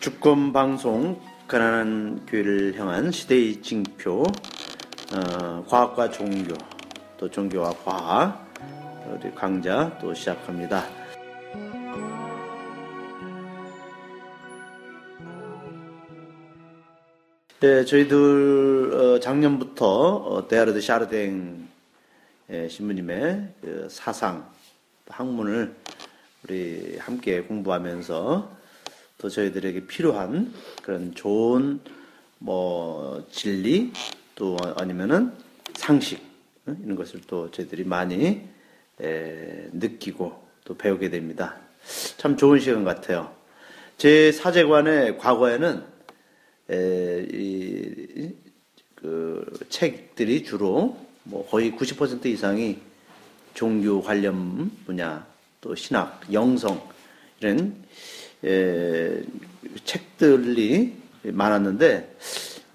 주권 방송 가난한 교회를 향한 시대의 징표 어, 과학과 종교 또 종교와 과학 우리 강좌 또 시작합니다. 네, 저희들 어, 작년부터 어, 데아르드 샤르댕 예, 신부님의 그 사상 학문을 우리 함께 공부하면서 또 저희들에게 필요한 그런 좋은 뭐 진리 또 아니면은 상식 이런 것을 또 저희들이 많이 에, 느끼고 또 배우게 됩니다. 참 좋은 시간 같아요. 제 사제관의 과거에는 에, 이, 그 책들이 주로 뭐 거의 90% 이상이 종교 관련 분야 또 신학, 영성 이런 에, 책들이 많았는데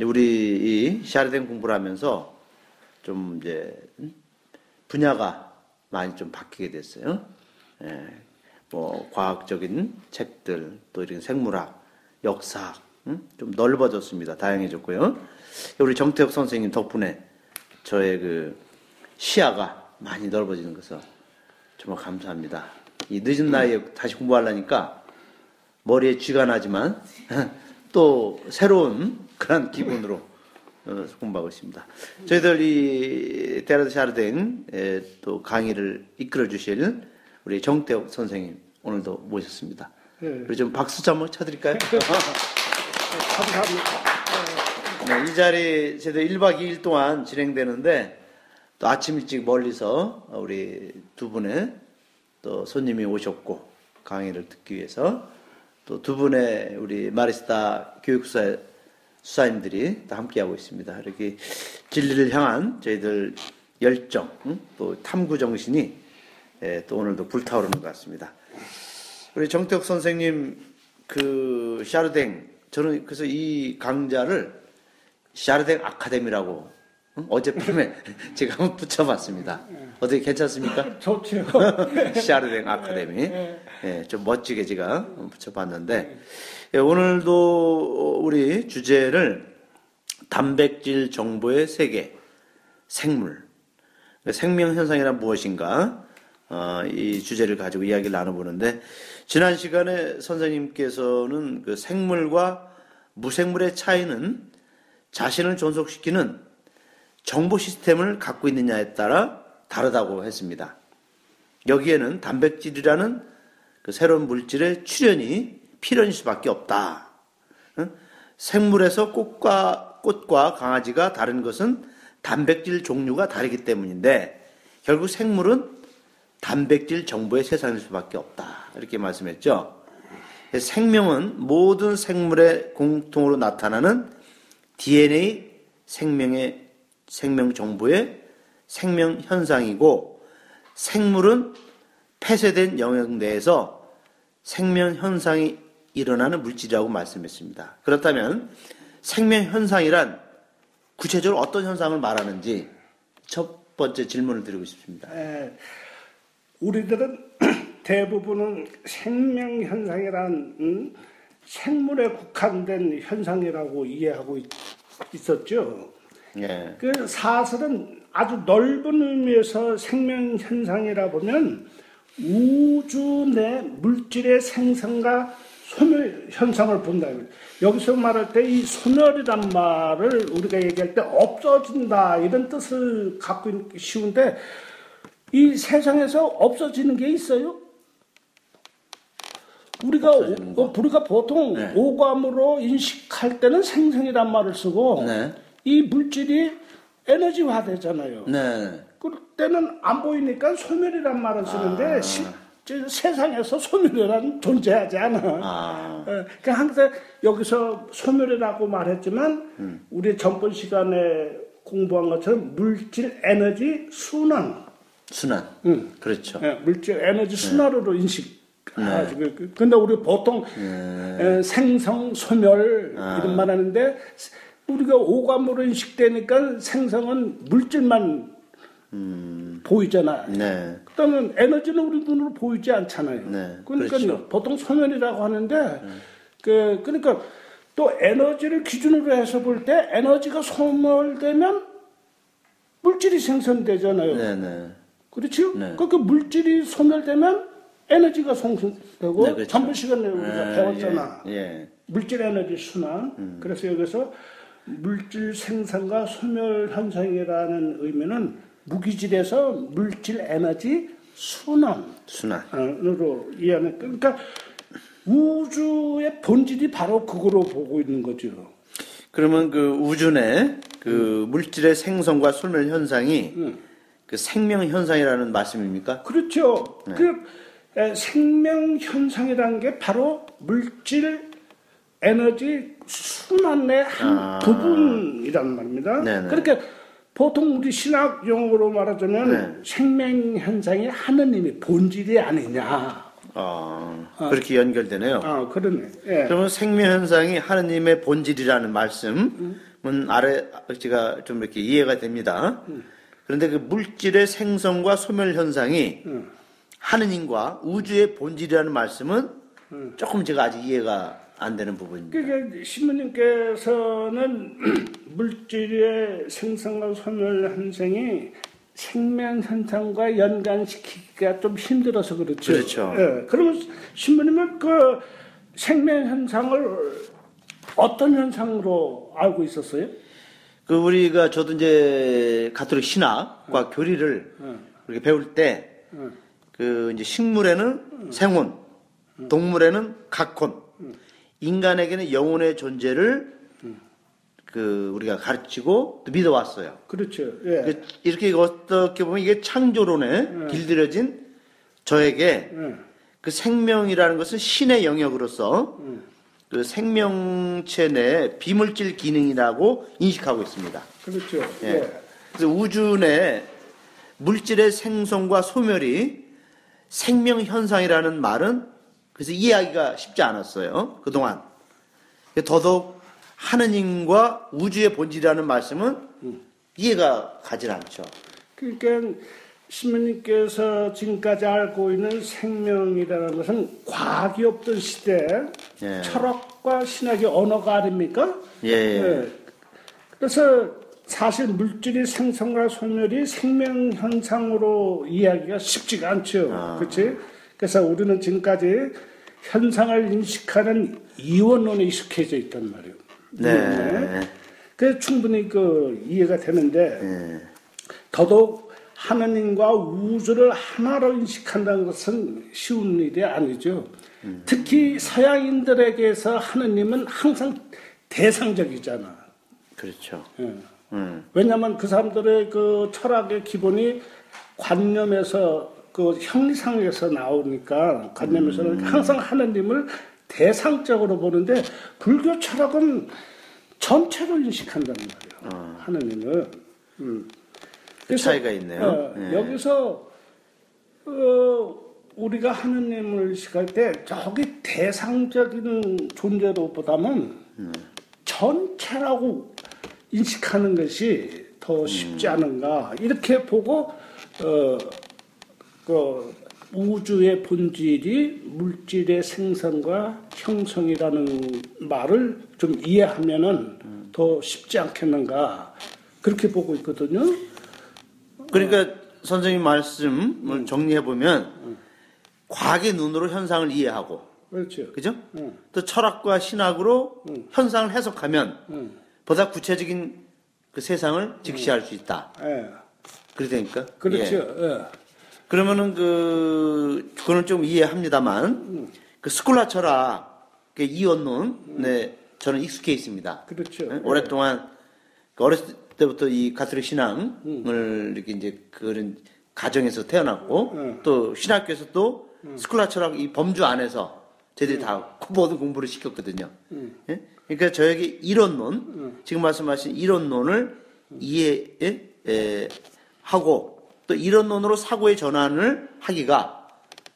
우리 이 샤르덴 공부를 하면서 좀 이제 분야가 많이 좀 바뀌게 됐어요. 예, 뭐 과학적인 책들 또 이런 생물학, 역사학 음? 좀 넓어졌습니다. 다양해졌고요. 우리 정태혁 선생님 덕분에 저의 그 시야가 많이 넓어지는 것을 정말 감사합니다. 이 늦은 나이에 다시 공부하려니까 머리에 쥐가 나지만 또 새로운 그런 기분으로 어, 공부하고 있습니다. 저희들 이 데라드 샤르댕 또 강의를 이끌어 주실 우리 정태욱 선생님 오늘도 모셨습니다. 네. 우리 좀 박수 좀 한번 쳐드릴까요? 감사합니다. 네, 이 자리 저희들 1박 2일 동안 진행되는데 또 아침 일찍 멀리서 우리 두 분의 또 손님이 오셨고 강의를 듣기 위해서 또 두 분의 우리 마리스타 교육사 수사님들이 또 함께하고 있습니다. 이렇게 진리를 향한 저희들 열정, 또 탐구 정신이 예, 또 오늘도 불타오르는 것 같습니다. 우리 정태욱 선생님 그 샤르댕 저는 그래서 이 강좌를 샤르댕 아카데미라고 어젯밤에 제가 한번 붙여봤습니다. 어떻게 괜찮습니까? 좋죠. 샤르댕 아카데미. 예, 좀 멋지게 제가 붙여봤는데, 예, 오늘도 우리 주제를 단백질 정보의 세계, 생물, 생명 현상이란 무엇인가, 어, 이 주제를 가지고 이야기를 나눠보는데, 지난 시간에 선생님께서는 그 생물과 무생물의 차이는 자신을 존속시키는 정보 시스템을 갖고 있느냐에 따라 다르다고 했습니다. 여기에는 단백질이라는 그 새로운 물질의 출현이 필연일 수밖에 없다. 생물에서 꽃과, 꽃과 강아지가 다른 것은 단백질 종류가 다르기 때문인데 결국 생물은 단백질 정보의 세상일 수밖에 없다. 이렇게 말씀했죠. 생명은 모든 생물의 공통으로 나타나는 DNA 생명의 생명 정보의 생명 현상이고 생물은 폐쇄된 영역 내에서 생명 현상이 일어나는 물질이라고 말씀했습니다. 그렇다면 생명 현상이란 구체적으로 어떤 현상을 말하는지 첫 번째 질문을 드리고 싶습니다. 에, 우리들은 대부분은 생명 현상이란 음, 생물에 국한된 현상이라고 이해하고 있, 었죠 예. 그 사설은 아주 넓은 의미에서 생명 현상이라 보면 우주 내 물질의 생성과 소멸 현상을 본다. 여기서 말할 때 이 소멸이란 말을 우리가 얘기할 때 없어진다 이런 뜻을 갖고 있기 쉬운데 이 세상에서 없어지는 게 있어요? 우리가 오, 우리가 보통 네. 오감으로 인식할 때는 생성이란 말을 쓰고 네. 이 물질이 에너지화 되잖아요. 네. 그때는 안 보이니까 소멸이란 말을 쓰는데 아. 실제 세상에서 소멸이란 존재하지 않아. 아. 예, 그러니까 항상 여기서 소멸이라고 말했지만 음. 우리 전번 시간에 공부한 것처럼 물질 에너지 순환. 순환. 응. 그렇죠. 예, 물질 에너지 네. 순환으로 인식. 네. 그, 그, 근데 우리 보통 네. 생성, 소멸 아. 이런 말 하는데 우리가 오감으로 인식되니까 생성은 물질만 음. 보이잖아. 네. 그다음에 에너지는 우리 눈으로 보이지 않잖아요. 네. 그러니까 그렇죠. 보통 소멸이라고 하는데 네. 그 그러니까 또 에너지를 기준으로 해서 볼 때 에너지가 소멸되면 물질이 생성되잖아요. 네네. 그렇죠? 네. 그러니까 물질이 소멸되면 에너지가 생성되고 네, 그렇죠. 전부 시간에 우리가 네, 배웠잖아. 예, 예. 물질 에너지 순환. 음. 그래서 여기서 물질 생산과 소멸 현상이라는 의미는 무기질에서 물질 에너지 순환. 순환으로 이해하는. 그러니까 우주의 본질이 바로 그거로 보고 있는 거죠. 그러면 그 우주 내그 음. 물질의 생성과 소멸 현상이 음. 그 생명 현상이라는 말씀입니까? 그렇죠. 네. 그 생명 현상이라는 게 바로 물질 에너지 순환의 한 아. 부분이란 말입니다. 네네. 그러니까 보통 우리 신학 용어로 말하자면 네. 생명 현상이 하느님의 본질이 아니냐. 아, 그렇게 연결되네요. 아, 그러네. 예. 그러면 생명 현상이 하느님의 본질이라는 말씀은 음. 아래 제가 좀 이렇게 이해가 됩니다. 음. 그런데 그 물질의 생성과 소멸 현상이 음. 하느님과 우주의 본질이라는 말씀은 음. 조금 제가 아직 이해가 안 되는 부분입니다. 그러니까 신부님께서는 물질의 생성과 소멸 현상이 생명 현상과 연관시키기가 좀 힘들어서 그렇죠. 그렇죠. 예. 그러면 신부님은 그 생명 현상을 어떤 현상으로 알고 있었어요? 그 우리가 저도 이제 가톨릭 신학과 어. 교리를 어. 이렇게 배울 때그 어. 이제 식물에는 생혼, 동물에는 각혼, 인간에게는 영혼의 존재를 그 우리가 가르치고 또 믿어왔어요. 그렇죠. 예. 그 이렇게 어떻게 보면 이게 창조론에 예. 길들여진 저에게 예. 그 생명이라는 것은 신의 영역으로서 예. 그 생명체 내 비물질 기능이라고 인식하고 있습니다. 그렇죠. 예. 예. 그래서 우주 내 물질의 생성과 소멸이 생명 현상이라는 말은 그래서 이해하기가 쉽지 않았어요. 그동안. 더더욱 하느님과 우주의 본질이라는 말씀은 이해가 가질 않죠. 그러니까 신부님께서 지금까지 알고 있는 생명이라는 것은 과학이 없던 시대 예. 철학과 신학의 언어가 아닙니까? 예. 예. 예. 그래서 사실 물질의 생성과 소멸이 생명 현상으로 이해하기가 쉽지가 않죠. 아. 그렇지? 그래서 우리는 지금까지 현상을 인식하는 이원론에 익숙해져 있단 말이에요. 네. 그 충분히 그 이해가 되는데 네. 더더욱 하나님과 우주를 하나로 인식한다는 것은 쉬운 일이 아니죠. 음. 특히 서양인들에게서 하느님은 항상 대상적이잖아. 그렇죠. 예. 음. 왜냐하면 그 사람들의 그 철학의 기본이 관념에서 그 형상에서 나오니까 관념에서는 음. 항상 하느님을 대상적으로 보는데 불교 철학은 전체를 인식한다는 말이에요. 어. 하느님은. 음. 그 차이가 있네요. 어, 네. 여기서 어, 우리가 하느님을 인식할 때 저기 대상적인 존재로 보다는 음. 전체라고 인식하는 것이 더 쉽지 음. 않은가 이렇게 보고 어, 그 우주의 본질이 물질의 생성과 형성이라는 말을 좀 이해하면은 음. 더 쉽지 않겠는가 그렇게 보고 있거든요. 그러니까 어. 선생님 말씀을 음. 정리해 보면 음. 과학의 눈으로 현상을 이해하고 그렇죠. 그죠? 음. 또 철학과 신학으로 음. 현상을 해석하면 음. 보다 구체적인 그 세상을 직시할 수 있다. 예. 그러니까 그렇죠. 예. 예. 그러면은 그 그거는 좀 이해합니다만 그 스콜라 철학 그 이원론 네 저는 익숙해 있습니다. 그렇죠. 네? 오랫동안 그 어렸을 때부터 이 가톨릭 신앙을 이렇게 이제 그런 가정에서 태어났고 네. 또 신학교에서 또 스콜라 철학 이 범주 안에서 저희들이 다 모든 공부를 시켰거든요. 예? 그러니까 저에게 이론론 지금 말씀하신 이론론을 이해하고 또 이런 논으로 사고의 전환을 하기가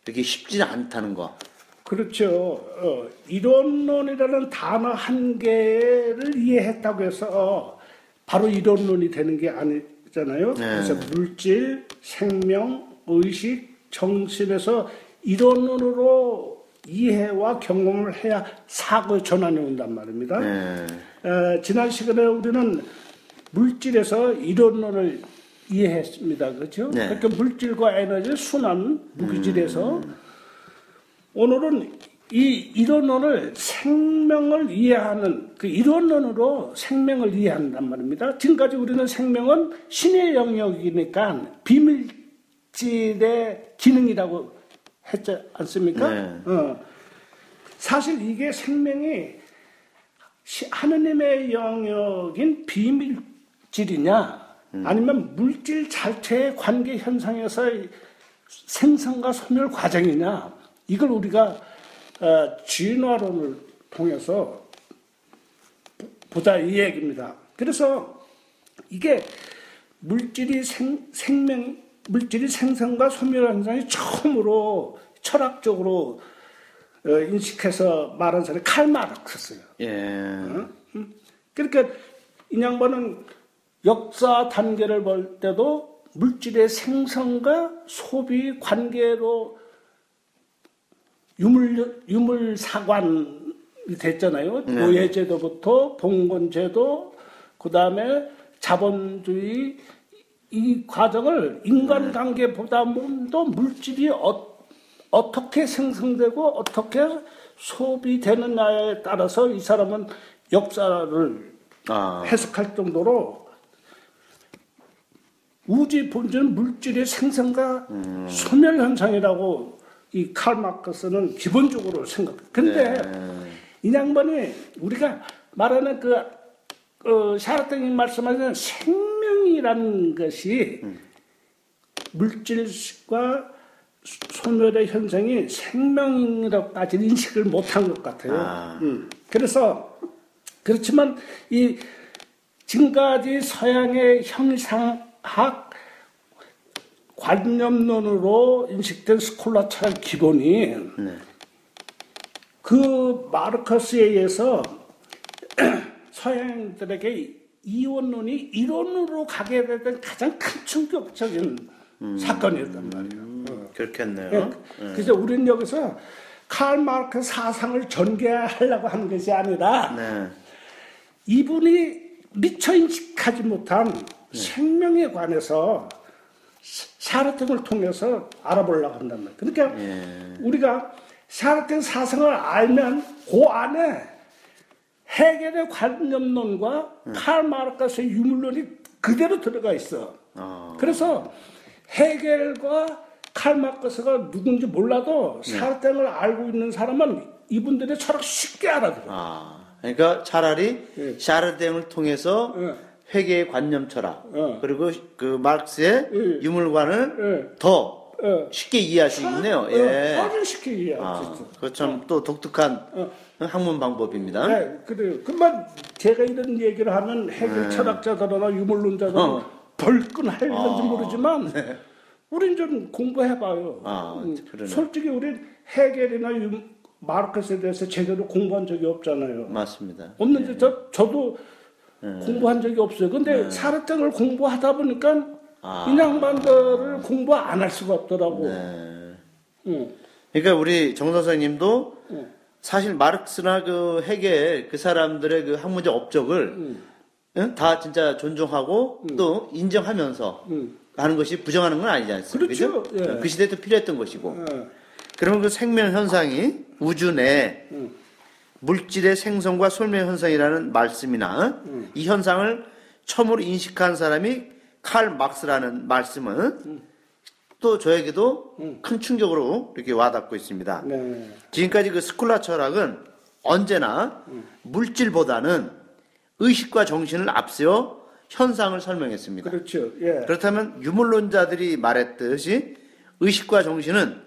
되게 쉽지는 않다는 거. 그렇죠. 어, 이론론이라는 단어 한 개를 이해했다고 해서 어, 바로 이론론이 되는 게 아니잖아요. 네. 그래서 물질, 생명, 의식, 정신에서 이론론으로 이해와 경험을 해야 사고 전환이 온단 말입니다. 네. 에, 지난 시간에 우리는 물질에서 이론론을 이해했습니다. 그렇죠? 네. 그러니까 물질과 에너지 순환 무기질에서 음. 오늘은 이 이론론을 생명을 이해하는 그 이론론으로 생명을 이해한단 말입니다. 지금까지 우리는 생명은 신의 영역이니까 비밀질의 기능이라고 했지 않습니까? 네. 어. 사실 이게 생명이 하느님의 영역인 비밀질이냐 음. 아니면 물질 자체의 관계 현상에서의 생성과 소멸 과정이냐 이걸 우리가 어, 진화론을 통해서 보자 이 얘기입니다. 그래서 이게 물질이 생, 생명, 물질이 생성과 소멸 현상이 처음으로 철학적으로 어, 인식해서 말한 사람이 칼 마르크스예요. 예. 어? 그러니까 이 양반은 역사 단계를 볼 때도 물질의 생성과 소비 관계로 유물 유물 사관이 됐잖아요. 네. 노예제도부터 봉건제도 그 다음에 자본주의 이 과정을 인간관계보다도 물질이 어, 어떻게 생성되고 어떻게 소비되느냐에 따라서 이 사람은 역사를 아. 해석할 정도로 우주 본질은 물질의 생성과 음. 소멸 현상이라고 이 칼마크스는 기본적으로 생각. 근데 네. 이 양반이 우리가 말하는 그, 그 샤르탱이 말씀하신 생명이라는 것이 음. 물질과 소멸의 현상이 생명이라고까지 인식을 못한 것 같아요. 아. 음. 그래서 그렇지만 이 지금까지 서양의 형상 학 관념론으로 인식된 스콜라 철 기본이 네. 그 마르커스에 의해서 서양인들에게 이원론이 이론으로 가게 되던 가장 큰 충격적인 음. 사건이었단 말이에요. 음, 어. 그렇겠네요. 네. 네. 그래서 우리는 여기서 칼 마르크 사상을 전개하려고 하는 것이 아니라 네. 이분이 미처 인식하지 못한 네. 생명에 관해서 샤르탱을 통해서 알아보려고 한단 말이에요. 그러니까 예. 우리가 샤르탱 사상을 알면 그 안에 해결의 관념론과 음. 칼 마르크스의 유물론이 그대로 들어가 있어. 어. 그래서 해결과 칼 마르크스가 누군지 몰라도 네. 샤르탱을 알고 있는 사람은 이분들의 철학 쉽게 알아들어. 아. 그러니까 차라리 예. 샤르탱을 통해서 예. 회계의 관념 철학 어. 그리고 그 마르크스의 예. 유물관을 예. 더 예. 쉽게 이해할 수 있네요. 예. 아주 쉽게 이해할 수 아, 있어. 그참 또 독특한 어. 학문 방법입니다. 네, 그래요. 그만 제가 이런 얘기를 하면 해결 네. 철학자들이나 유물론자들은 어. 벌끈 할는지 아. 모르지만 네. 우린 좀 공부해봐요. 아, 음, 솔직히 우린 해결이나 유, 마르크스에 대해서 제대로 공부한 적이 없잖아요. 맞습니다. 없는데 네. 저, 저도 네. 공부한 적이 없어요. 근데 네. 사르탱을 공부하다 보니까 아. 이 양반들을 공부 안 할 수가 없더라고. 네. 응. 그러니까 우리 정 선생님도 응. 사실 마르크스나 그 헤겔 그 사람들의 그 학문적 업적을 응. 다 진짜 존중하고 또 인정하면서 하는 것이 부정하는 건 아니지 않습니까? 그렇죠. 예. 그 시대에 도 필요했던 것이고. 예. 그러면 그 생명 현상이 우주 내에 물질의 생성과 소멸 현상이라는 말씀이나 음. 이 현상을 처음으로 인식한 사람이 칼 막스라는 말씀은 음. 또 저에게도 음. 큰 충격으로 이렇게 와닿고 있습니다. 네. 지금까지 그 스콜라 철학은 언제나 음. 물질보다는 의식과 정신을 앞세워 현상을 설명했습니다. 그렇죠. 예. 그렇다면 유물론자들이 말했듯이 의식과 정신은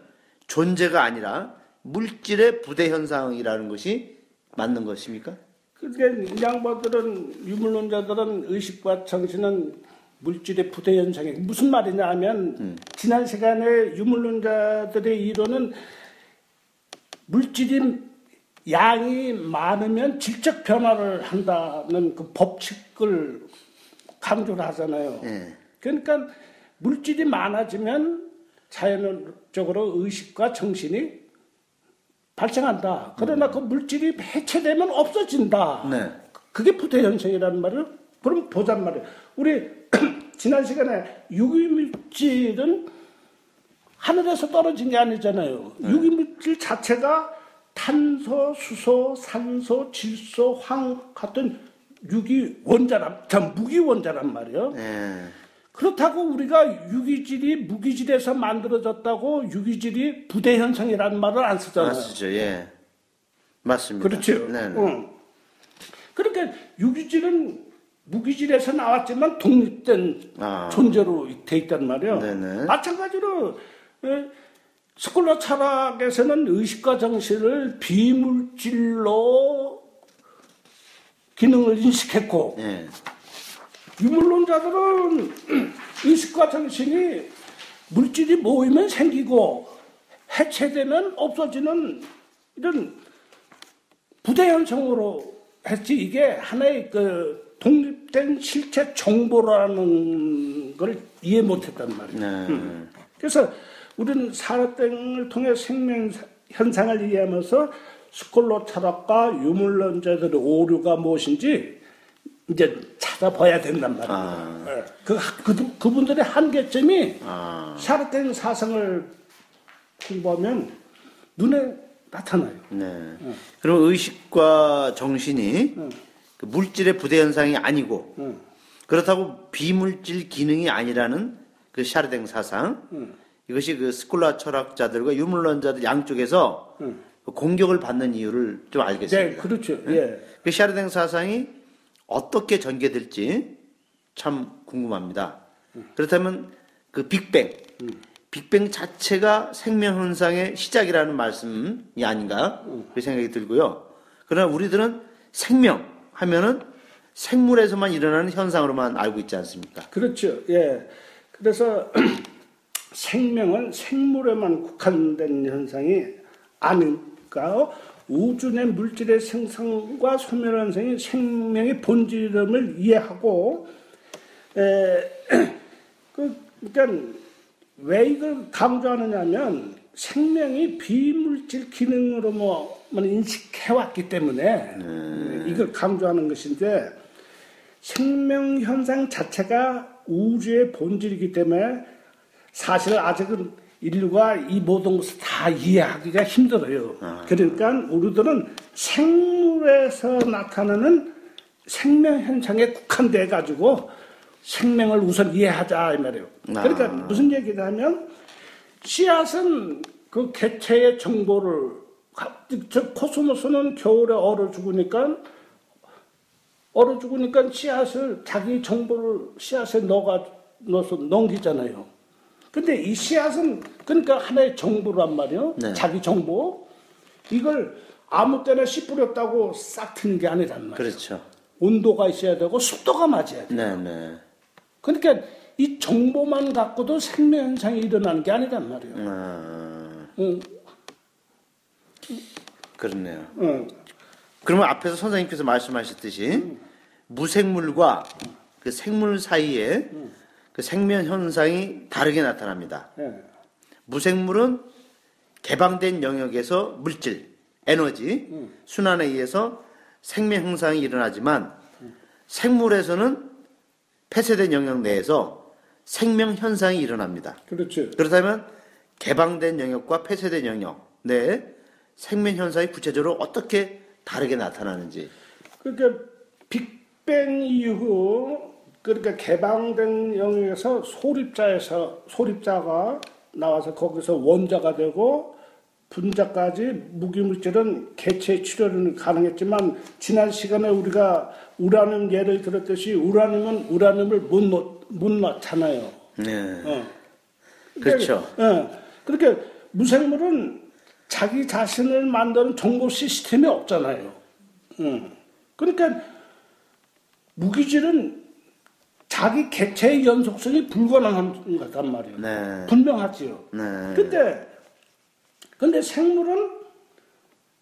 존재가 아니라 물질의 부대 현상이라는 것이 맞는 것입니까? 그러니까 양반들은 유물론자들은 의식과 정신은 물질의 부대 현상이 무슨 말이냐 하면 음. 지난 시간에 유물론자들의 이론은 물질이 양이 많으면 질적 변화를 한다는 그 법칙을 강조를 하잖아요. 네. 그러니까 물질이 많아지면 자연적으로 의식과 정신이 발생한다. 그러나 그 물질이 해체되면 없어진다. 네. 그게 부대 현상이라는 말을 그럼 보잔 말이에요. 우리 지난 시간에 유기물질은 하늘에서 떨어진 게 아니잖아요. 네. 유기물질 자체가 탄소, 수소, 산소, 질소, 황 같은 유기 원자란, 참 무기 원자란 말이에요. 네. 그렇다고 우리가 유기질이 무기질에서 만들어졌다고 유기질이 부대 현상이라는 말을 안 쓰잖아요. 안 쓰죠, 예. 맞습니다. 그렇죠. 네. 응. 그러니까 유기질은 무기질에서 나왔지만 독립된 아. 존재로 돼 있단 말이에요. 네네. 마찬가지로 예, 스콜라 철학에서는 의식과 정신을 비물질로 기능을 인식했고 네. 유물론자들은 의식과 정신이 물질이 모이면 생기고 해체되면 없어지는 이런 부대 현상으로 했지 이게 하나의 그 독립된 실체 정보라는 걸 이해 못했단 말이에요. 네. 음. 그래서 우리는 산업등을 통해 생명 현상을 이해하면서 스콜로 철학과 유물론자들의 오류가 무엇인지 이제 찾아봐야 된단 말이에요. 아. 네. 그, 그, 그분들의 한계점이 아. 샤르텐 사상을 공부하면 눈에 나타나요. 네. 네. 그럼 의식과 정신이 네. 그 물질의 부대 현상이 아니고 네. 그렇다고 비물질 기능이 아니라는 그 샤르댕 사상 이것이 그 스콜라 철학자들과 유물론자들 양쪽에서 공격을 받는 이유를 좀 알겠습니다. 네, 그렇죠. 예. 그 샤르댕 사상이 어떻게 전개될지 참 궁금합니다. 그렇다면 그 빅뱅, 빅뱅 자체가 생명 현상의 시작이라는 말씀이 아닌가 그 생각이 들고요. 그러나 우리들은 생명 하면은 생물에서만 일어나는 현상으로만 알고 있지 않습니까? 그렇죠. 예. 그래서 생명은 생물에만 국한된 현상이 아닐까요? 우주 내 물질의 생성과 소멸 현상이 생명의 본질음을 이해하고 에, 그, 그러니까 왜 이걸 강조하느냐면 생명이 비물질 기능으로만 인식해왔기 때문에 네. 이걸 강조하는 것인데 생명 현상 자체가 우주의 본질이기 때문에 사실 아직은 인류가 이 모든 것을 다 이해하기가 힘들어요. 아. 그러니까 우리들은 생물에서 나타나는 생명 현상에 국한돼 가지고 생명을 우선 이해하자 이 말이에요. 아. 그러니까 무슨 얘기냐면 씨앗은 그 개체의 정보를 저 코스모스는 겨울에 얼어 죽으니까 얼어 죽으니까 씨앗을 자기 정보를 씨앗에 넣어 넣어서 넘기잖아요. 근데 이 씨앗은 그러니까 하나의 정보란 말이에요. 네. 자기 정보. 이걸 아무 때나 씨 뿌렸다고 싹 트는 게 아니란 말이에요. 그렇죠. 온도가 있어야 되고 습도가 맞아야 돼요. 네, 네. 그러니까 이 정보만 갖고도 생명 현상이 일어나는 게 아니란 말이에요. 아... 응. 그렇네요. 응. 그러면 앞에서 선생님께서 말씀하셨듯이 응. 무생물과 그 생물 사이에 그 생명 현상이 다르게 나타납니다. 네. 무생물은 개방된 영역에서 물질, 에너지, 음. 순환에 의해서 생명 현상이 일어나지만 음. 생물에서는 폐쇄된 영역 내에서 생명 현상이 일어납니다. 그렇죠. 그렇다면 개방된 영역과 폐쇄된 영역 내에 생명 현상이 구체적으로 어떻게 다르게 나타나는지. 그러니까 빅뱅 이후 그러니까 개방된 영역에서 소립자에서 소립자가 나와서 거기서 원자가 되고 분자까지 무기물질은 개체 치료는 가능했지만 지난 시간에 우리가 우라늄 예를 들었듯이 우라늄은 우라늄을 못, 넣, 못 넣잖아요. 네. 어. 그렇죠. 어. 그렇게 무생물은 자기 자신을 만드는 정보 시스템이 없잖아요. 어. 그러니까 무기질은 자기 객체의 연속성이 불가능한 거단 말이에요. 네. 분명하지요. 네. 근데, 근데 생물은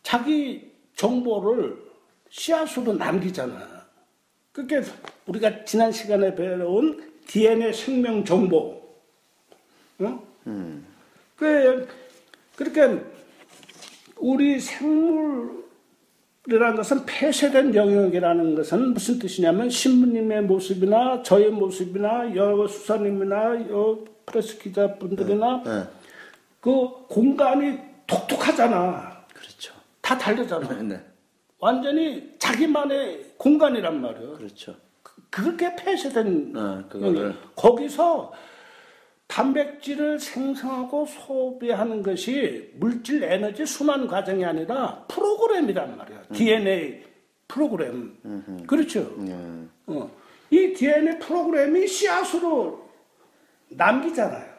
자기 정보를 씨앗으로 남기잖아. 그게 우리가 지난 시간에 배워온 DNA 생명 정보. 응? 음. 그, 그렇게 우리 생물 이라는 것은 폐쇄된 영역이라는 것은 무슨 뜻이냐면 신부님의 모습이나 저의 모습이나 여 수사님이나 여 프레스 기자 분들이나 네, 네. 그 공간이 독특하잖아. 그렇죠. 다 다르잖아. 네, 네. 완전히 자기만의 공간이란 말이에요. 그렇죠. 그, 렇게 폐쇄된 아, 그거를 거기서 단백질을 생성하고 소비하는 것이 물질 에너지 순환 과정이 아니라 프로그램이란 말이야. 음. DNA 프로그램. 음흠. 그렇죠. 음. 어. 이 DNA 프로그램이 씨앗으로 남기잖아요.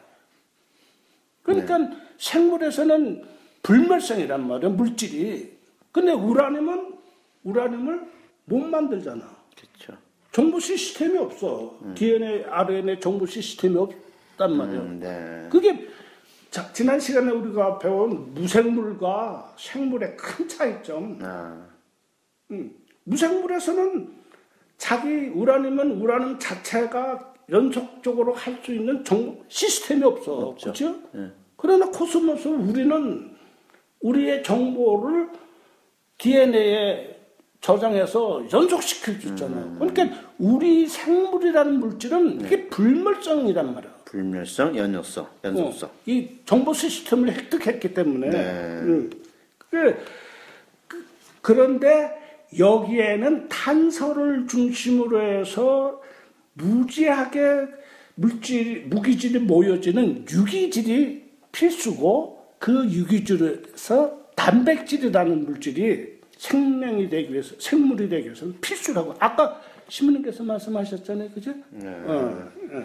그러니까 네. 생물에서는 불멸성이란 말이야, 물질이. 근데 우라늄은 우라늄을 못 만들잖아. 그렇죠. 정보 시스템이 없어. 음. DNA, RNA 정보 시스템이 없 단 말이야. 음, 네. 그게 자, 지난 시간에 우리가 배운 무생물과 생물의 큰 차이점. 아. 음, 무생물에서는 자기 우라늄은 우라늄 자체가 연속적으로 할 수 있는 정보 시스템이 없어. 그렇죠? 네. 그러나 코스모스 우리는 우리의 정보를 DNA에 저장해서 연속시킬 수 있잖아요. 음. 그러니까 우리 생물이라는 물질은 이게 네. 불멸성이란 말이야. 불멸성, 연속성, 연속성. 어, 이 정보 시스템을 획득했기 때문에. 네. 음. 그, 그, 그런데 여기에는 탄소를 중심으로 해서 무지하게 물질, 무기질이 모여지는 유기질이 필수고 그 유기질에서 단백질이라는 물질이 생명이 되기 위해서, 생물이 되기 위해서는 필수라고. 아까 신부님께서 말씀하셨잖아요. 그죠? 네. 어, 네.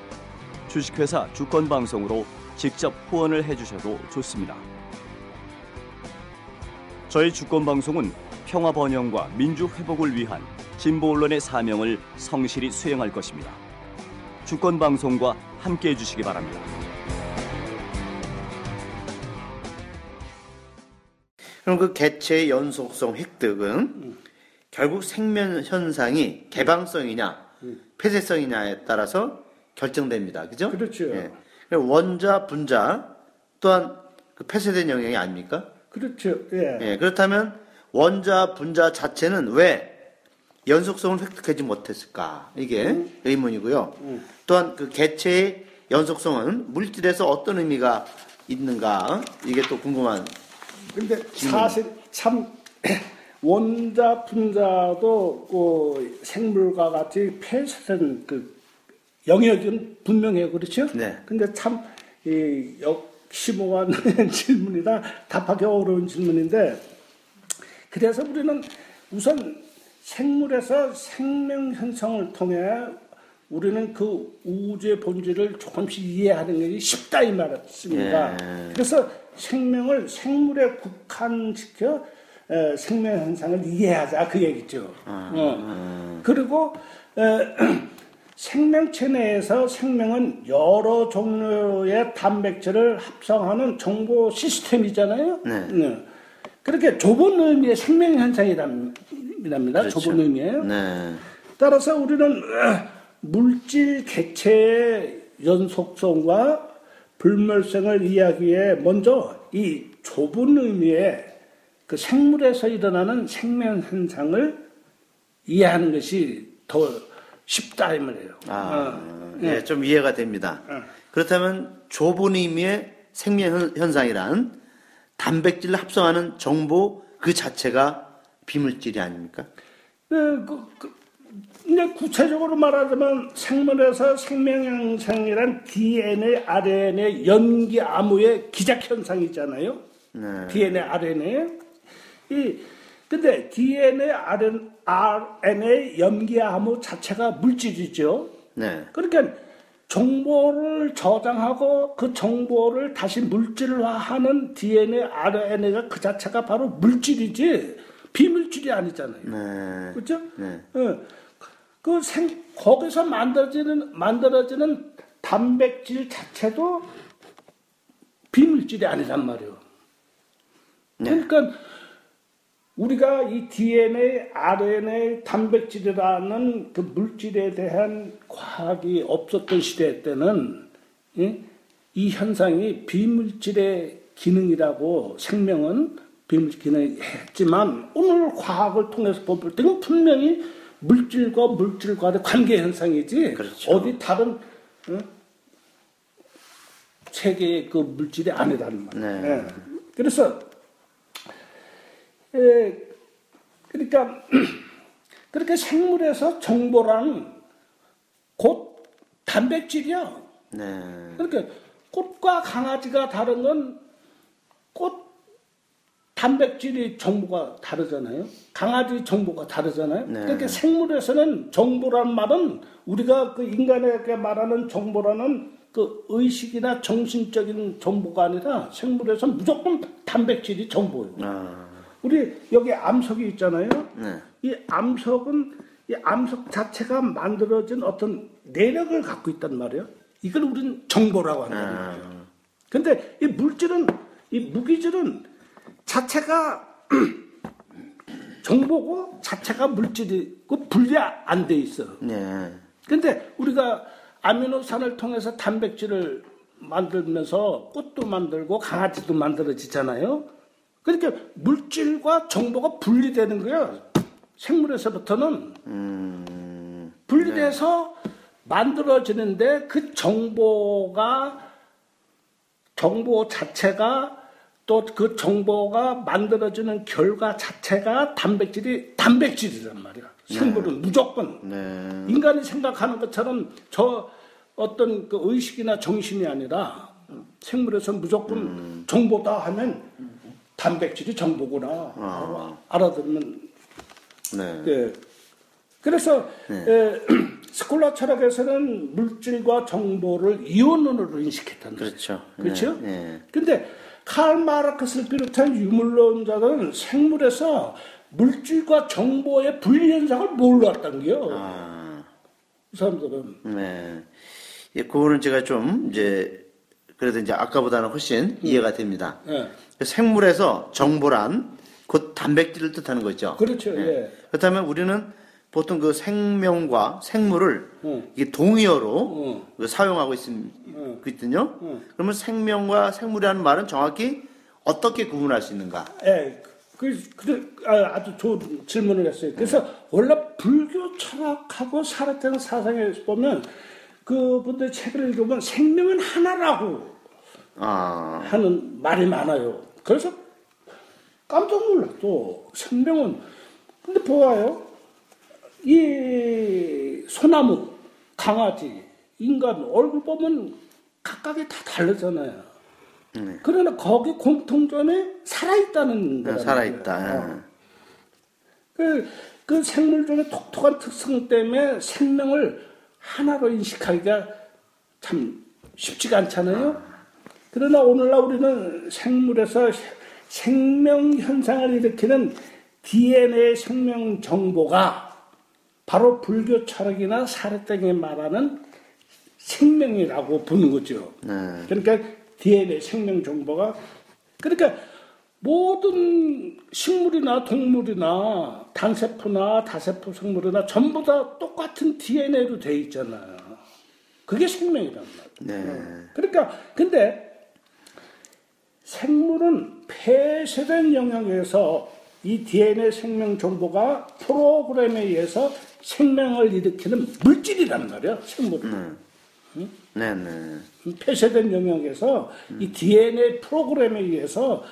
주식회사 주권방송으로 직접 후원을 해주셔도 좋습니다. 저희 주권방송은 평화 번영과 민주 회복을 위한 진보 언론의 사명을 성실히 수행할 것입니다. 주권방송과 함께해 주시기 바랍니다. 그럼 그 개체의 연속성 획득은 음. 결국 생명 현상이 개방성이냐 음. 폐쇄성이냐에 따라서 결정됩니다. 그죠? 그렇죠. 예. 원자, 분자 또한 그 폐쇄된 영역이 아닙니까? 그렇죠. 예. 예. 그렇다면 원자, 분자 자체는 왜 연속성을 획득하지 못했을까? 이게 음. 의문이고요. 음. 또한 그 개체의 연속성은 물질에서 어떤 의미가 있는가? 이게 또 궁금한. 근데 사실 참 원자, 분자도 그 생물과 같이 폐쇄된 그 영역은 분명해요. 그렇죠? 네. 근데 참, 이, 심오한 질문이다. 답하기 어려운 질문인데, 그래서 우리는 우선 생물에서 생명 현상을 통해 우리는 그 우주의 본질을 조금씩 이해하는 것이 쉽다 이 말입니다. 예. 그래서 생명을 생물에 국한시켜 에, 생명 현상을 이해하자 그 얘기죠. 아, 어. 아. 그리고 에, 생명체 내에서 생명은 여러 종류의 단백질을 합성하는 정보 시스템이잖아요. 네. 네. 그렇게 좁은 의미의 생명 현상이랍니다. 그렇죠. 좁은 의미예요. 네. 따라서 우리는 물질 객체의 연속성과 불멸성을 이해하기 위해 먼저 이 좁은 의미의 그 생물에서 일어나는 생명 현상을 이해하는 것이 더 쉽다 이 말이에요. 아, 어, 예, 네. 좀 이해가 됩니다. 어. 그렇다면 좁은 의미의 생명 현상이란 단백질을 합성하는 정보 그 자체가 비물질이 아닙니까? 네, 그, 그, 이제 구체적으로 말하자면 생물에서 생명 현상이란 DNA, RNA 연기 암호의 기작 현상이잖아요. 네. DNA, RNA. 이 근데 DNA, RNA 연기 암호 자체가 물질이죠. 네. 그러니까 정보를 저장하고 그 정보를 다시 물질화하는 DNA, RNA가 그 자체가 바로 물질이지 비물질이 아니잖아요. 네. 그렇죠? 네. 네. 그 생, 거기서 만들어지는 만들어지는 단백질 자체도 비물질이 아니란 말이에요. 네. 그러니까 우리가 이 DNA, RNA, 단백질이라는 그 물질에 대한 과학이 없었던 시대 때는 이, 이 현상이 비물질의 기능이라고 생명은 비물질 기능이 했지만 오늘 과학을 통해서 볼 때는 분명히 물질과 물질과의 관계 현상이지 그렇죠. 어디 다른 어? 세계의 그 물질이 아니라는 말이에요. 네. 네. 그래서 에, 그러니까 그렇게 생물에서 정보란 곧 단백질이야. 네. 그러니까 꽃과 강아지가 다른 건 꽃 단백질이 정보가 다르잖아요. 강아지 정보가 다르잖아요. 네. 그러니까 생물에서는 정보란 말은 우리가 그 인간에게 말하는 정보라는 그 의식이나 정신적인 정보가 아니라 생물에서 무조건 단백질이 정보예요. 아. 우리 여기 암석이 있잖아요. 네. 이 암석은 이 암석 자체가 만들어진 어떤 내력을 갖고 있단 말이에요. 이걸 우리는 정보라고 하는 아. 거죠. 근데 이 물질은 이 무기질은 자체가 정보고 자체가 물질이고 분리 안 돼 있어. 네. 근데 우리가 아미노산을 통해서 단백질을 만들면서 꽃도 만들고 강아지도 만들어지잖아요. 그러니까 물질과 정보가 분리되는 거야. 생물에서부터는 음, 분리돼서 네. 만들어지는데 그 정보가 정보 자체가 또 그 정보가 만들어지는 결과 자체가 단백질이 단백질이란 말이야. 생물은 네. 무조건 네. 인간이 생각하는 것처럼 저 어떤 그 의식이나 정신이 아니라 생물에서 무조건 음. 정보다 하면 단백질이 정보구나 아. 알아듣는. 네. 네. 그래서 네. 에, 스콜라 철학에서는 물질과 정보를 이원론으로 인식했다는 그렇죠. 그렇죠? 네. 네. 근데 칼 마르크스를 비롯한 유물론자들은 생물에서 물질과 정보의 분리 현상을 몰랐던 게요. 아. 이 사람들은. 네. 예, 그거는 제가 좀 이제 그래도 이제 아까보다는 훨씬 음. 이해가 됩니다. 네. 생물에서 정보란 곧 단백질을 뜻하는 거죠. 그렇죠. 예. 예. 그렇다면 우리는 보통 그 생명과 생물을 응. 이게 동의어로 응. 사용하고 있거든요. 응. 그러면 생명과 생물이라는 말은 정확히 어떻게 구분할 수 있는가? 예, 그, 그, 아, 아주 좋은 질문을 했어요. 그래서 원래 불교 철학하고 살았다는 사상에 보면 그분들 책을 읽으면 생명은 하나라고 아. 하는 말이 많아요. 그래서 깜짝 놀랐어. 생명은 근데 보아요. 이 소나무, 강아지, 인간 얼굴 보면 각각이 다 다르잖아요. 네. 그러나 거기 공통점에 살아있다는 네, 살아있다. 어. 그, 그 생물 중에 독특한 특성 때문에 생명을 하나로 인식하기가 참 쉽지가 않잖아요. 그러나 오늘날 우리는 생물에서 생명 현상을 일으키는 DNA 생명 정보가 바로 불교 철학이나 사례등에 말하는 생명이라고 보는 거죠. 네. 그러니까 DNA 생명 정보가 그러니까 모든 식물이나 동물이나 단세포나 다세포 생물이나 전부 다 똑같은 DNA로 돼 있잖아요. 그게 생명이란 말이에요. 네. 그러니까 근데 생물은 폐쇄된 영역에서 이 DNA 생명 정보가 프로그램에 의해서 생명을 일으키는 물질이란 말이야, 생물은. 음. 응? 네, 네. 폐쇄된 영역에서 음. 이 DNA 프로그램에 의해서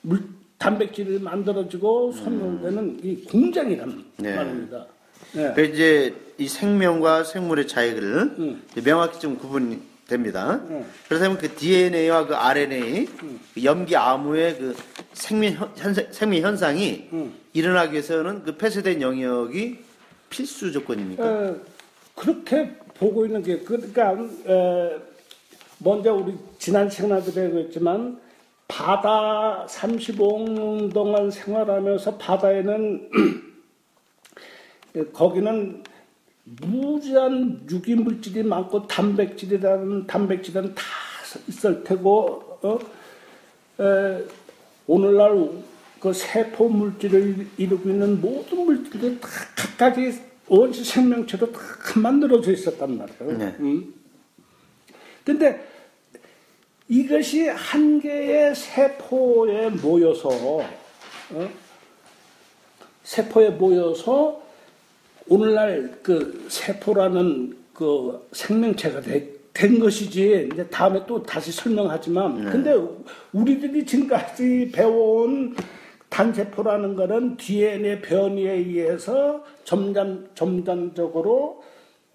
물, 단백질이 만들어지고 선물되는 음. 이 공장이란 네. 말입니다. 네. 그 이제 이 생명과 생물의 차이를 음. 명확히 좀 구분이 됩니다. 음. 그렇다면 그 DNA와 그 RNA, 음. 그 염기 암호의 그 생명 현, 생명 현상이 음. 일어나기 위해서는 그 폐쇄된 영역이 필수 조건입니까? 어, 그렇게 보고 있는 게 그러니까 에, 먼저 우리 지난 시간에도 배웠지만 바다 35년 동안 생활하면서 바다에는 거기는 무지한 유기 물질이 많고 단백질이라는 단백질은 다 있을 테고 어? 에, 오늘날 그 세포 물질을 이루고 있는 모든 물질들이 다 각각의 원시 생명체로 다 만들어져 있었단 말이에요. 네. 음. 근데 이것이 한 개의 세포에 모여서 어? 세포에 모여서 오늘날 그 세포라는 그 생명체가 되, 된 것이지 이제 다음에 또 다시 설명하지만 네. 근데 우리들이 지금까지 배워온 단세포라는 것은 DNA 변이에 의해서 점점 점점적으로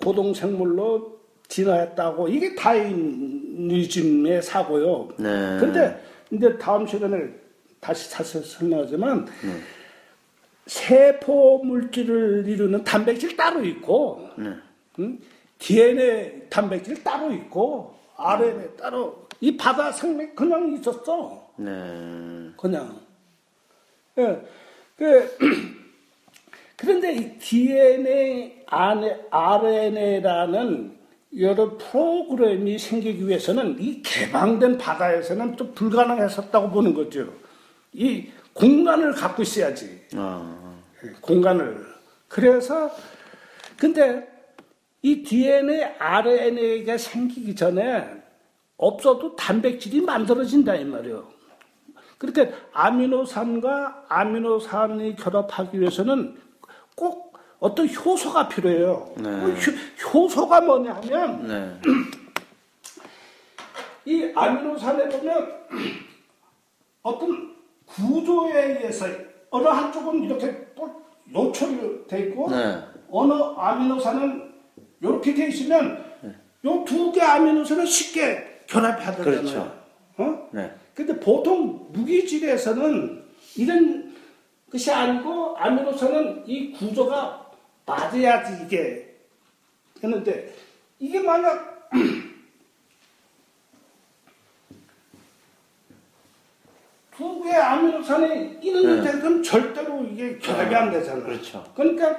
고동생물로 진화했다고 이게 다이니즘의 사고요. 네. 근데 이제 다음 시간에 다시 자세히 설명하지만 네. 세포 물질을 이루는 단백질 따로 있고 네. 응? DNA 단백질 따로 있고 RNA 따로 이 바다 생명 그냥 있었어. 네. 그냥. 예. 그 그런데 이 DNA 안에 RNA라는 여러 프로그램이 생기기 위해서는 이 개방된 바다에서는 좀 불가능했었다고 보는 거죠. 이 공간을 갖고 있어야지. 아. 공간을. 그래서 근데 이 DNA, RNA가 생기기 전에 없어도 단백질이 만들어진다 이 말이에요. 그렇게 아미노산과 아미노산이 결합하기 위해서는 꼭 어떤 효소가 필요해요. 네. 효, 소가 뭐냐면 네. 이 아미노산에 보면 어떤 구조에 의해서 어느 한쪽은 이렇게 노출돼 있고 네. 어느 아미노산은 이렇게 돼 있으면 네. 요두 개 아미노산은 쉽게 결합하잖아요. 그렇죠. 어? 네. 근데 보통 무기질에서는 이런 것이 아니고 아미노산은 이 구조가 맞아야지 이게 했는데 이게 만약 두 개의 아미노산이 있는데 네. 그럼 절대로 이게 결합이 안 되잖아요. 그렇죠. 그러니까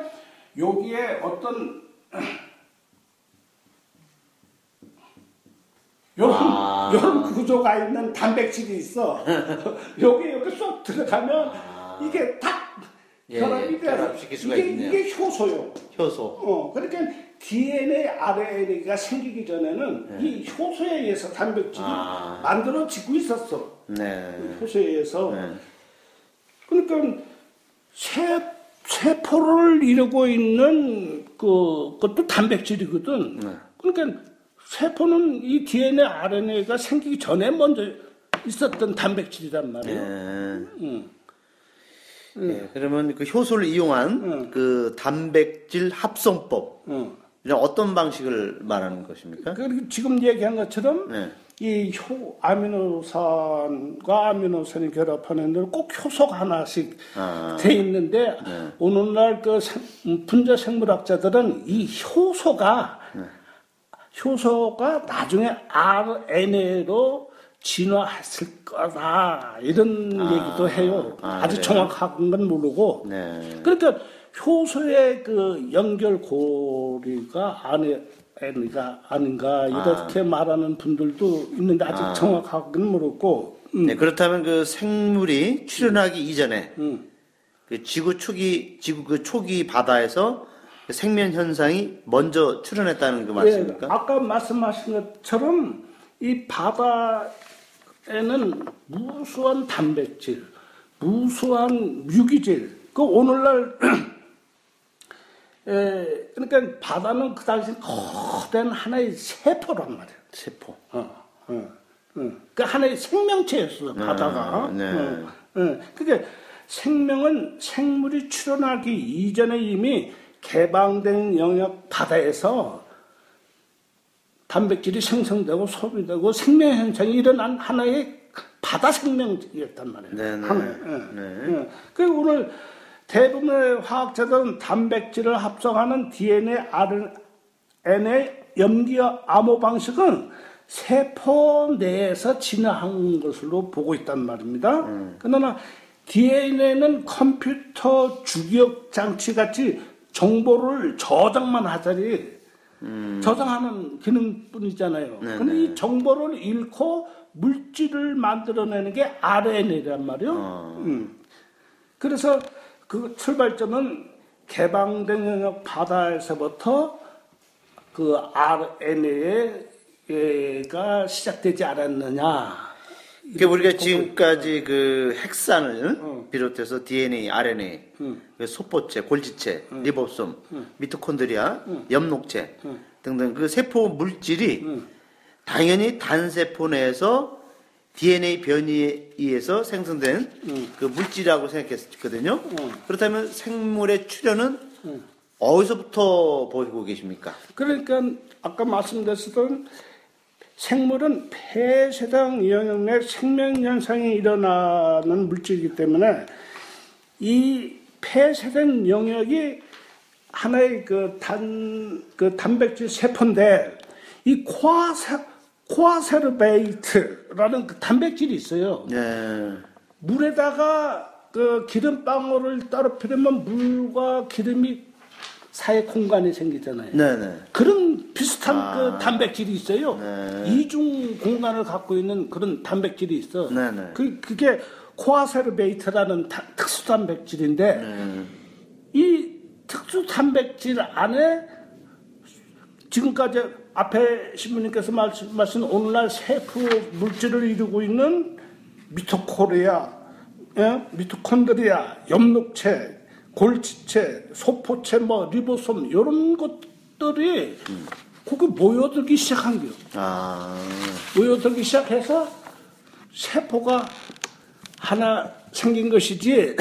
여기에 어떤 요런, 아. 요런 구조가 있는 단백질이 있어. 여기 여기 쏙 들어가면 아. 이게 딱 예, 결합이 예, 돼. 결합시킬 수가 이게, 있네요. 이게 효소요. 효소. 어, 그러니까 DNA, RNA가 생기기 전에는 네. 이 효소에 의해서 단백질이 아. 만들어지고 있었어. 네. 효소에 의해서. 네. 그러니까 세, 세포를 이루고 있는 그, 것도 단백질이거든. 네. 그러니까 세포는 이 DNA, RNA가 생기기 전에 먼저 있었던 단백질이란 말이에요. 네. 응. 네, 그러면 그 효소를 이용한 응. 그 단백질 합성법. 응. 어떤 방식을 말하는 것입니까? 그 지금 얘기한 것처럼 네. 이 효, 아미노산과 아미노산이 결합하는 데는 꼭 효소가 하나씩 아. 돼 있는데 네. 오늘날 그 생, 분자 생물학자들은 이 효소가 네. 효소가 나중에 RNA로 진화했을 거다 이런 아. 얘기도 해요. 아, 주 정확한 건 모르고. 네. 그러니까 효소의 그 연결고리가 안에 애가 아닌가 이렇게 아. 말하는 분들도 있는데 아직 아. 정확하게는 모르고. 음. 네, 그렇다면 그 생물이 출현하기 이전에 음. 그 지구 초기 지구 그 초기 바다에서 그 생명 현상이 먼저 출현했다는 그 예, 말씀입니까? 예, 아까 말씀하신 것처럼 이 바다에는 무수한 단백질, 무수한 유기질, 그 오늘날 에, 그러니까 바다는 그 당시 거대한 하나의 세포란 말이야. 세포. 어, 어, 어. 그 하나의 생명체였어, 바다가. 네. 어, 어. 그러니까 생명은 생물이 출현하기 이전에 이미 개방된 영역 바다에서 단백질이 생성되고 소비되고 생명 현상이 일어난 하나의 바다 생명이었단 말이에요. 네네. 네. 하나의. 네. 네. 그 오늘 대부분의 화학자들은 단백질을 합성하는 DNA, N의 염기 암호 방식은 세포 내에서 진화한 것으로 보고 있단 말입니다. 음. 그러나 DNA는 컴퓨터 주기억 장치 같이 정보를 저장만 하자니 음. 저장하는 기능뿐이잖아요. 네네. 근데 이 정보를 잃고 물질을 만들어내는 게 RNA란 말이요. 어. 음. 그래서 그 출발점은 개방된 영역 바다에서부터 그 RNA가 시작되지 않았느냐. 그러니까 우리가 지금까지 그 핵산을 어. 비롯해서 DNA, RNA, 응. 그 소포체, 골지체, 응. 리보솜, 응. 미토콘드리아, 엽록체 등등 그 세포 물질이 당연히 단세포 내에서 DNA 변이에 의해서 생성된 그 물질이라고 생각했거든요. 그렇다면 생물의 출현은 어디서부터 보고 계십니까? 그러니까 아까 말씀드렸던 생물은 폐쇄된 영역 내 생명 현상이 일어나는 물질이기 때문에 이 폐쇄된 영역이 하나의 그 단, 그 단백질 세포인데 이 코아 세, 코아세르베이트라는 그 단백질이 있어요. 네. 물에다가 그 기름방울을 떨어뜨리면 물과 기름이 사이 공간이 생기잖아요. 네네. 그런 비슷한 아. 그 단백질이 있어요. 네. 이중 공간을 갖고 있는 그런 단백질이 있어. 네네. 그, 그게 코아세르베이트라는 다, 특수 단백질인데 네. 이 특수 단백질 안에 지금까지 앞에 신부님께서 말씀하신 오늘날 세포 물질을 이루고 있는 미토콘드리아, 예? 미토콘드리아, 엽록체, 골지체, 소포체, 뭐 리보솜 이런 것들이 음. 거기 모여들기 시작한 거요. 아. 모여들기 시작해서 세포가 하나 생긴 것이지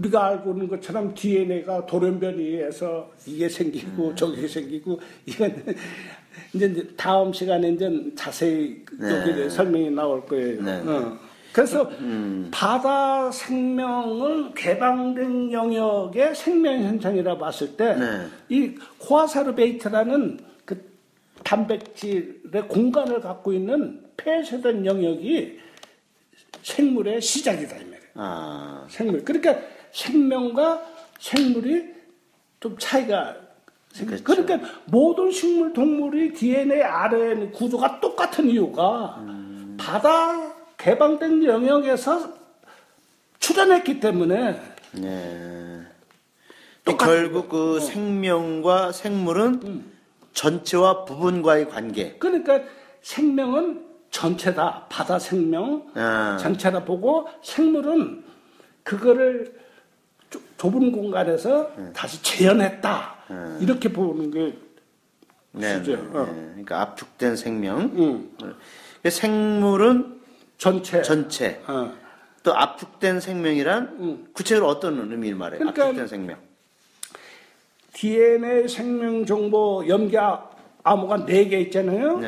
우리가 알고 있는 것처럼 DNA가 돌연변이에서 이게 생기고 음. 저게 생기고 이건 이제 다음 시간에 이제 자세히 네. 설명이 나올 거예요. 네. 어. 그래서 음. 바다 생명을 개방된 영역의 생명 현상이라 봤을 때 이 네. 코아세르베이트라는 그 단백질의 공간을 갖고 있는 폐쇄된 영역이 생물의 시작이다 이 말이에요. 아. 생물. 그러니까 생명과 생물이 좀 차이가 그렇죠. 그러니까 모든 식물 동물이 DNA, RNA 구조가 똑같은 이유가 음. 바다 개방된 영역에서 출현했기 때문에 네. 결국 그 어. 생명과 생물은 음. 전체와 부분과의 관계. 그러니까 생명은 전체다. 바다 생명 아. 전체다 보고 생물은 그거를 좁은 공간에서 음. 다시 재현했다. 음. 이렇게 보는 게 네, 네, 어. 네. 그러니까 압축된 생명. 음. 생물은 전체. 전체. 어. 또 압축된 생명이란 음. 구체적으로 어떤 의미를 말해요? 그러니까 압축된 생명. DNA 생명 정보 염기 암호가 아, 4개 있잖아요.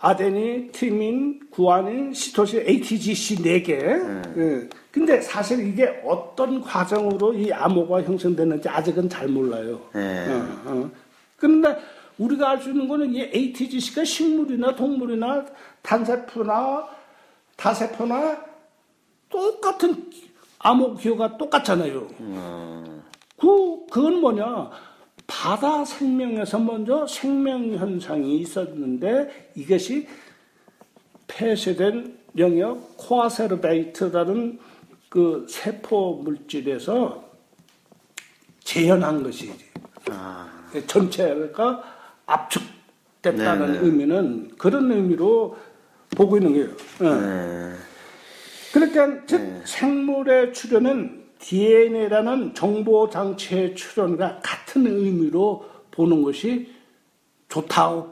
네. 아데닌, 티민, 구아닌, 시토신, ATGC 4개. 네. 네. 근데 사실 이게 어떤 과정으로 이 암호가 형성됐는지 아직은 잘 몰라요. 네. 어, 어. 근데 우리가 알 수 있는 거는 이 ATGC가 식물이나 동물이나 단세포나 다세포나 똑같은 암호 기호가 똑같잖아요. 음. 그, 그건 뭐냐. 바다 생명에서 먼저 생명 현상이 있었는데 이것이 폐쇄된 영역 코아세르베이트라는 그 세포 물질에서 재현한 것이지. 아. 전체가 압축됐다는 네네. 의미는 그런 의미로 보고 있는 거예요. 어. 네. 그러니까 즉 네. 생물의 출현은 DNA라는 정보 장치의 출현과 같은 의미로 보는 것이 좋다고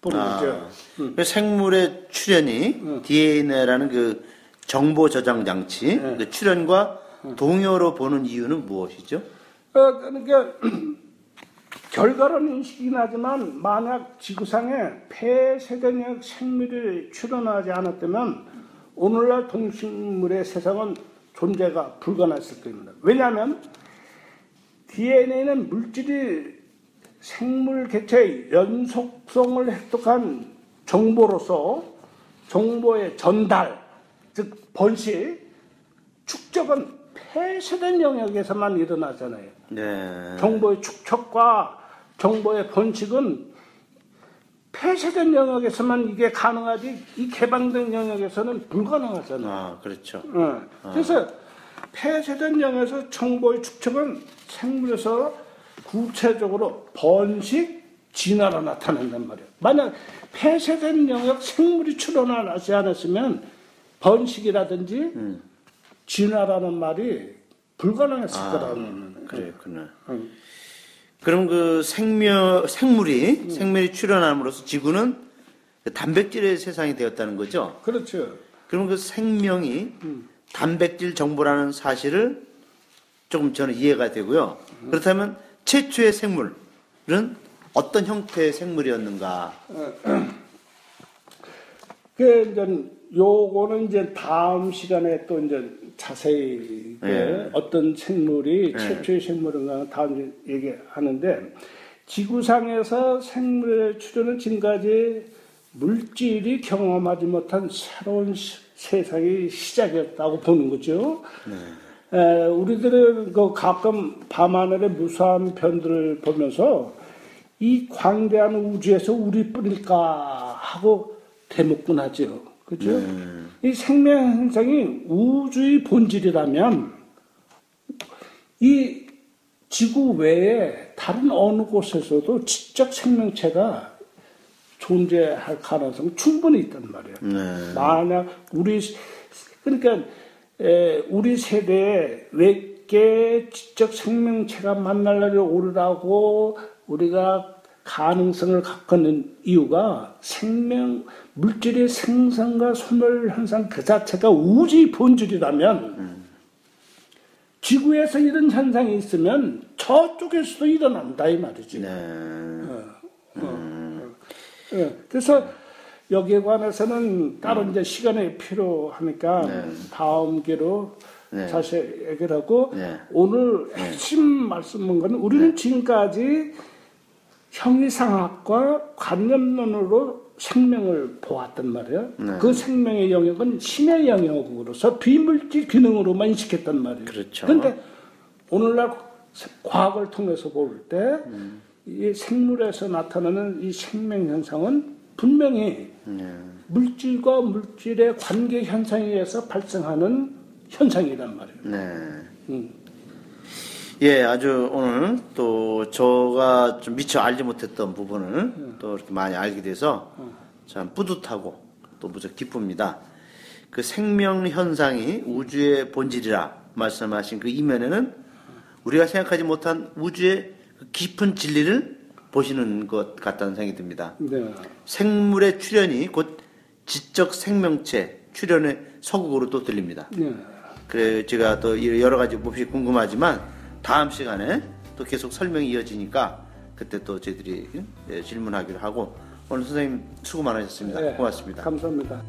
보는 아, 거죠. 음. 생물의 출현이 음. DNA라는 그 정보 저장 장치 네. 그 출현과 음. 동요로 보는 이유는 무엇이죠? 어, 그러니까 결과론 인식이긴 하지만 만약 지구상에 폐세대력 생물이 출현하지 않았다면 오늘날 동식물의 세상은 존재가 불가능했을 겁니다. 왜냐하면 DNA는 물질이 생물 개체의 연속성을 획득한 정보로서 정보의 전달, 즉 번식, 축적은 폐쇄된 영역에서만 일어나잖아요. 네. 정보의 축적과 정보의 번식은 폐쇄된 영역에서만 이게 가능하지 이 개방된 영역에서는 불가능하잖아요. 아, 그렇죠. 어. 그래서 폐쇄된 영역에서 정보의 축적은 생물에서 구체적으로 번식, 진화로 나타난단 말이에요. 만약 폐쇄된 영역 생물이 출현하지 않았으면 번식이라든지 음. 진화라는 말이 불가능했을 아, 거라는. 그랬구나. 응. 그럼 그 생명, 생물이, 생물이 출현함으로써 지구는 그 단백질의 세상이 되었다는 거죠? 그렇죠. 그럼 그 생명이 단백질 정보라는 사실을 조금 저는 이해가 되고요. 그렇다면 최초의 생물은 어떤 형태의 생물이었는가? 그 이제 요거는 이제 다음 시간에 또 이제 자세히 그 네. 어떤 생물이 네. 최초의 생물인가 다음 얘기하는데 지구상에서 생물의 출현은 지금까지 물질이 경험하지 못한 새로운 시- 세상의 시작이었다고 보는 거죠. 에, 우리들은 그 가끔 밤하늘의 무수한 변들을 보면서 이 광대한 우주에서 우리뿐일까 하고 대목군 하죠. 그죠? 이 생명 현상이 우주의 본질이라면 이 지구 외에 다른 어느 곳에서도 지적 생명체가 존재할 가능성이 충분히 있단 말이에요. 네. 만약 우리 그러니까 에, 우리 세대에 외계 지적 생명체가 만날 날이 오르라고 우리가 가능성을 갖고 있는 이유가 생명 물질의 생성과 소멸 현상 그 자체가 우주의 본질이라면 지구에서 이런 현상이 있으면 저쪽에서도 일어난다 이 말이지. 네. 예, 그래서 여기에 관해서는 따로 이제 시간이 필요하니까 다음 기로 네. 다시 얘기를 하고 네. 오늘 핵심 말씀은 거는 우리는 지금까지 형이상학과 관념론으로 생명을 보았단 말이에요. 네. 그 생명의 영역은 신의 영역으로서 비물질 기능으로만 인식했단 말이에요. 그렇죠. 근데 오늘날 과학을 통해서 볼 때이 생물에서 나타나는 이 생명 현상은 분명히 네. 물질과 물질의 관계 현상에 의해서 발생하는 현상이란 말이에요. 네. 음. 예, 아주 오늘 또 저가 좀 미처 알지 못했던 부분을 또 이렇게 많이 알게 돼서 참 뿌듯하고 또 무척 기쁩니다. 그 생명 현상이 우주의 본질이라 말씀하신 그 이면에는 우리가 생각하지 못한 우주의 그 깊은 진리를 보시는 것 같다는 생각이 듭니다. 네. 생물의 출현이 곧 지적 생명체 출현의 서국으로 또 들립니다. 네. 그래 제가 또 여러 가지 몹시 궁금하지만 다음 시간에 또 계속 설명이 이어지니까 그때 또 저희들이 예, 질문하기로 하고 오늘 선생님 수고 많으셨습니다. 네. 고맙습니다. 감사합니다.